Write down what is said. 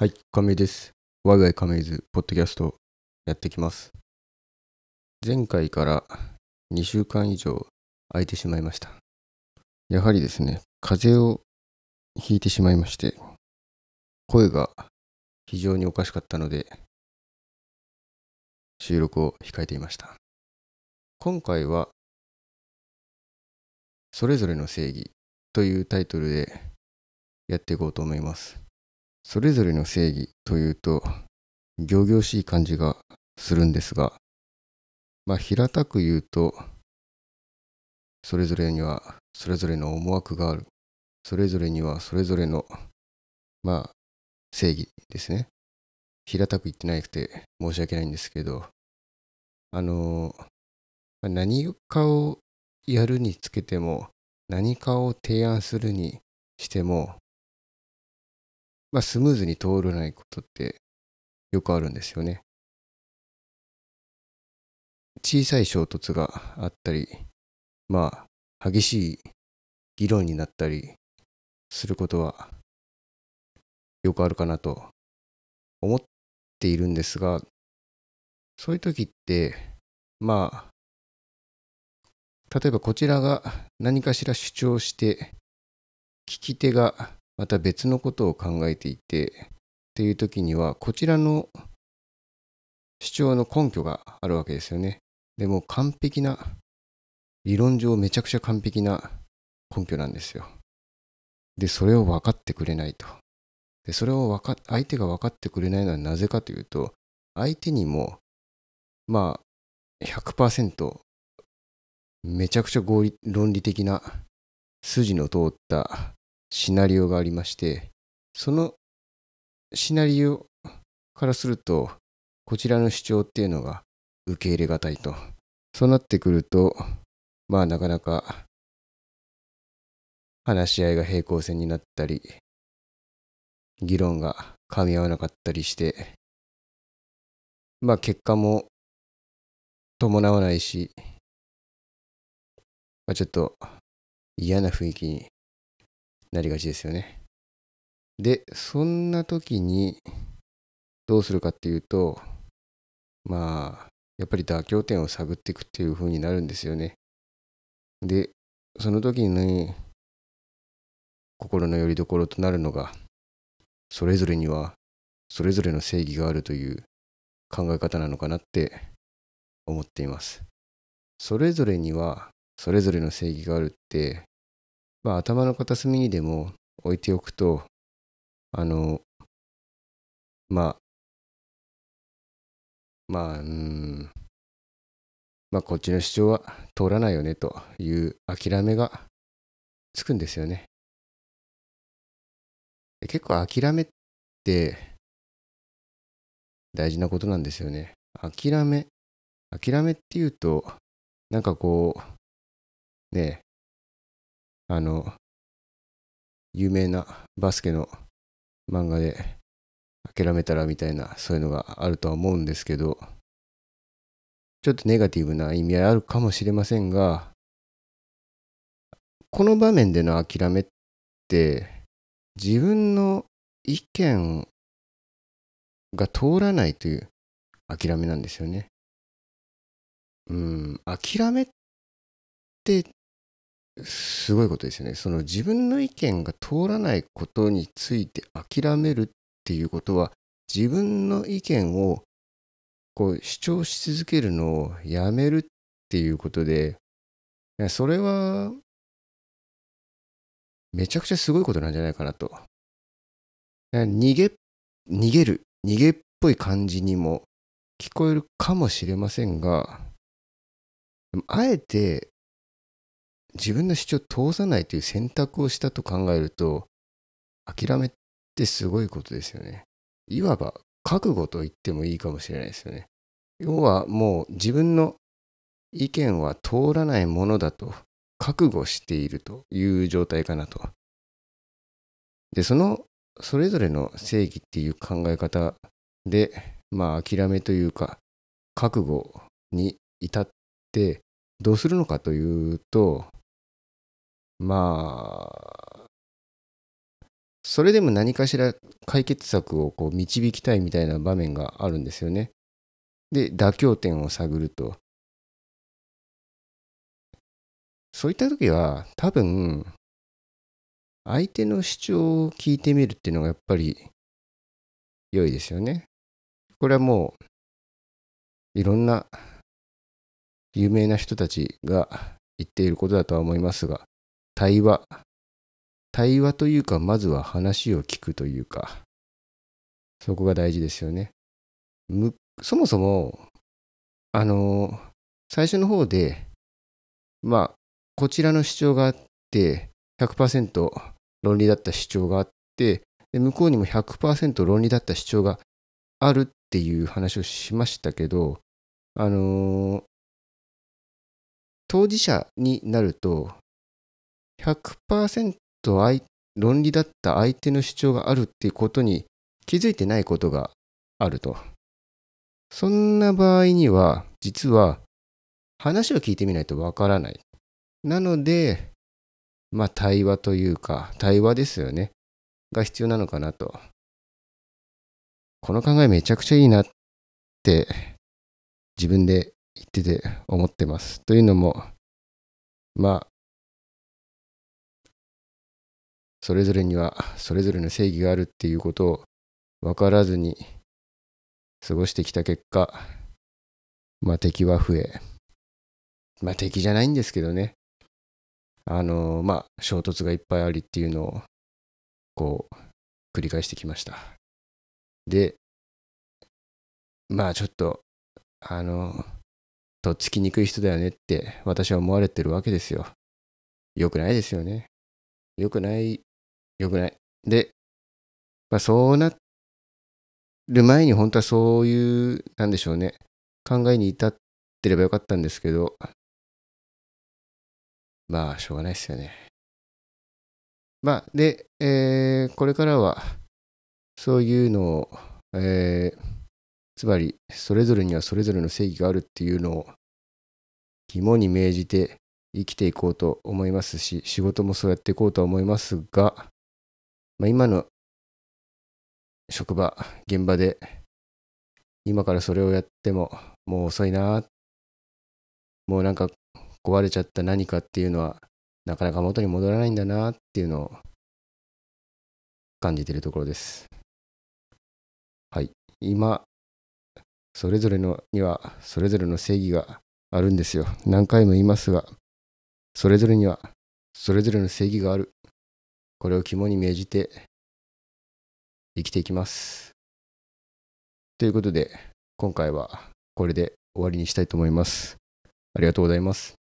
はい、亀井です。ワイワイ亀井ズポッドキャストやってきます。前回から2週間以上空いてしまいました。やはりですね、風邪をひいてしまいまして、声が非常におかしかったので、収録を控えていました。今回は、それぞれの正義というタイトルでやっていこうと思います。それぞれの正義というと、仰々しい感じがするんですが、まあ、平たく言うと、それぞれにはそれぞれの思惑がある。それぞれにはそれぞれの、まあ、正義ですね。平たく言ってなくて申し訳ないんですけど、あの、何かをやるにつけても、何かを提案するにしても、まあ、スムーズに通らないことってよくあるんですよね。小さい衝突があったり、まあ、激しい議論になったりすることはよくあるかなと思っているんですが、そういう時って、まあ、例えばこちらが何かしら主張して、聞き手がまた別のことを考えていてっていう時にはこちらの主張の根拠があるわけですよね。でも完璧な理論上めちゃくちゃ完璧な根拠なんですよ。でそれを分かってくれないと。でそれを分か相手が分かってくれないのはなぜかというと相手にもまあ100%めちゃくちゃ合理論理的な筋の通ったシナリオがありまして、そのシナリオからすると、こちらの主張っていうのが受け入れがたいと。そうなってくると、まあなかなか話し合いが平行線になったり、議論が噛み合わなかったりして、まあ結果も伴わないし、まあ、ちょっと嫌な雰囲気になりがちですよね。で、そんな時にどうするかっていうと、まあ、やっぱり妥協点を探っていくっていう風になるんですよね。で、その時に心の拠り所となるのが、それぞれにはそれぞれの正義があるという考え方なのかなって思っています。それぞれにはそれぞれの正義があるってまあ、頭の片隅にでも置いておくと、あの、まあ、まあ、うん、まあ、こっちの主張は通らないよねという諦めがつくんですよね。結構諦めって大事なことなんですよね。諦め、諦めっていうと、なんかこう、ねあの、有名なバスケの漫画で諦めたらみたいなそういうのがあるとは思うんですけど、ちょっとネガティブな意味合いあるかもしれませんが、この場面での諦めって自分の意見が通らないという諦めなんですよね。うん、諦めってすごいことですよね。その自分の意見が通らないことについて諦めるっていうことは、自分の意見をこう主張し続けるのをやめるっていうことで、それはめちゃくちゃすごいことなんじゃないかなと。逃げ、逃げる、逃げっぽい感じにも聞こえるかもしれませんが、あえて自分の主張を通さないという選択をしたと考えると、諦めってすごいことですよね。いわば覚悟と言ってもいいかもしれないですよね。要はもう自分の意見は通らないものだと覚悟しているという状態かなと。で、そのそれぞれの正義っていう考え方で、まあ諦めというか覚悟に至ってどうするのかというと、まあ、それでも何かしら解決策をこう導きたいみたいな場面があるんですよね。で、妥協点を探ると。そういった時は多分相手の主張を聞いてみるっていうのがやっぱり良いですよね。これはもういろんな有名な人たちが言っていることだとは思いますが対話対話というかまずは話を聞くというかそこが大事ですよね。むそもそもあの最初の方でまあこちらの主張があって100%論理だった主張があってで向こうにも100%論理だった主張があるっていう話をしましたけどあのー、当事者になると100%論理だった相手の主張があるっていうことに気づいてないことがあると。そんな場合には実は話を聞いてみないとわからない。なので、まあ対話というか、対話ですよね。が必要なのかなと。この考えめちゃくちゃいいなって自分で言ってて思ってます。というのも、まあ、それぞれにはそれぞれの正義があるっていうことを分からずに過ごしてきた結果、まあ敵は増え、まあ敵じゃないんですけどね、あのまあ衝突がいっぱいありっていうのをこう繰り返してきました。でまあちょっとあのとっつきにくい人だよねって私は思われてるわけですよ。よくないですよね。よくないよくないで、まあ、そうなる前に本当はそういうなんでしょうね考えに至ってればよかったんですけどまあ、しょうがないですよね。まあ、で、えー、これからは、そういうのを、えー、つまり、それぞれにはそれぞれの正義があるっていうのを、肝に銘じて生きていこうと思いますし、仕事もそうやっていこうとは思いますが、まあ、今の職場、現場で、今からそれをやっても、もう遅いな、もうなんか壊れちゃった何かっていうのはなかなか元に戻らないんだなっていうのを感じているところです。はい。今、それぞれのにはそれぞれの正義があるんですよ。何回も言いますが、それぞれにはそれぞれの正義がある。これを肝に銘じて生きていきます。ということで、今回はこれで終わりにしたいと思います。ありがとうございます。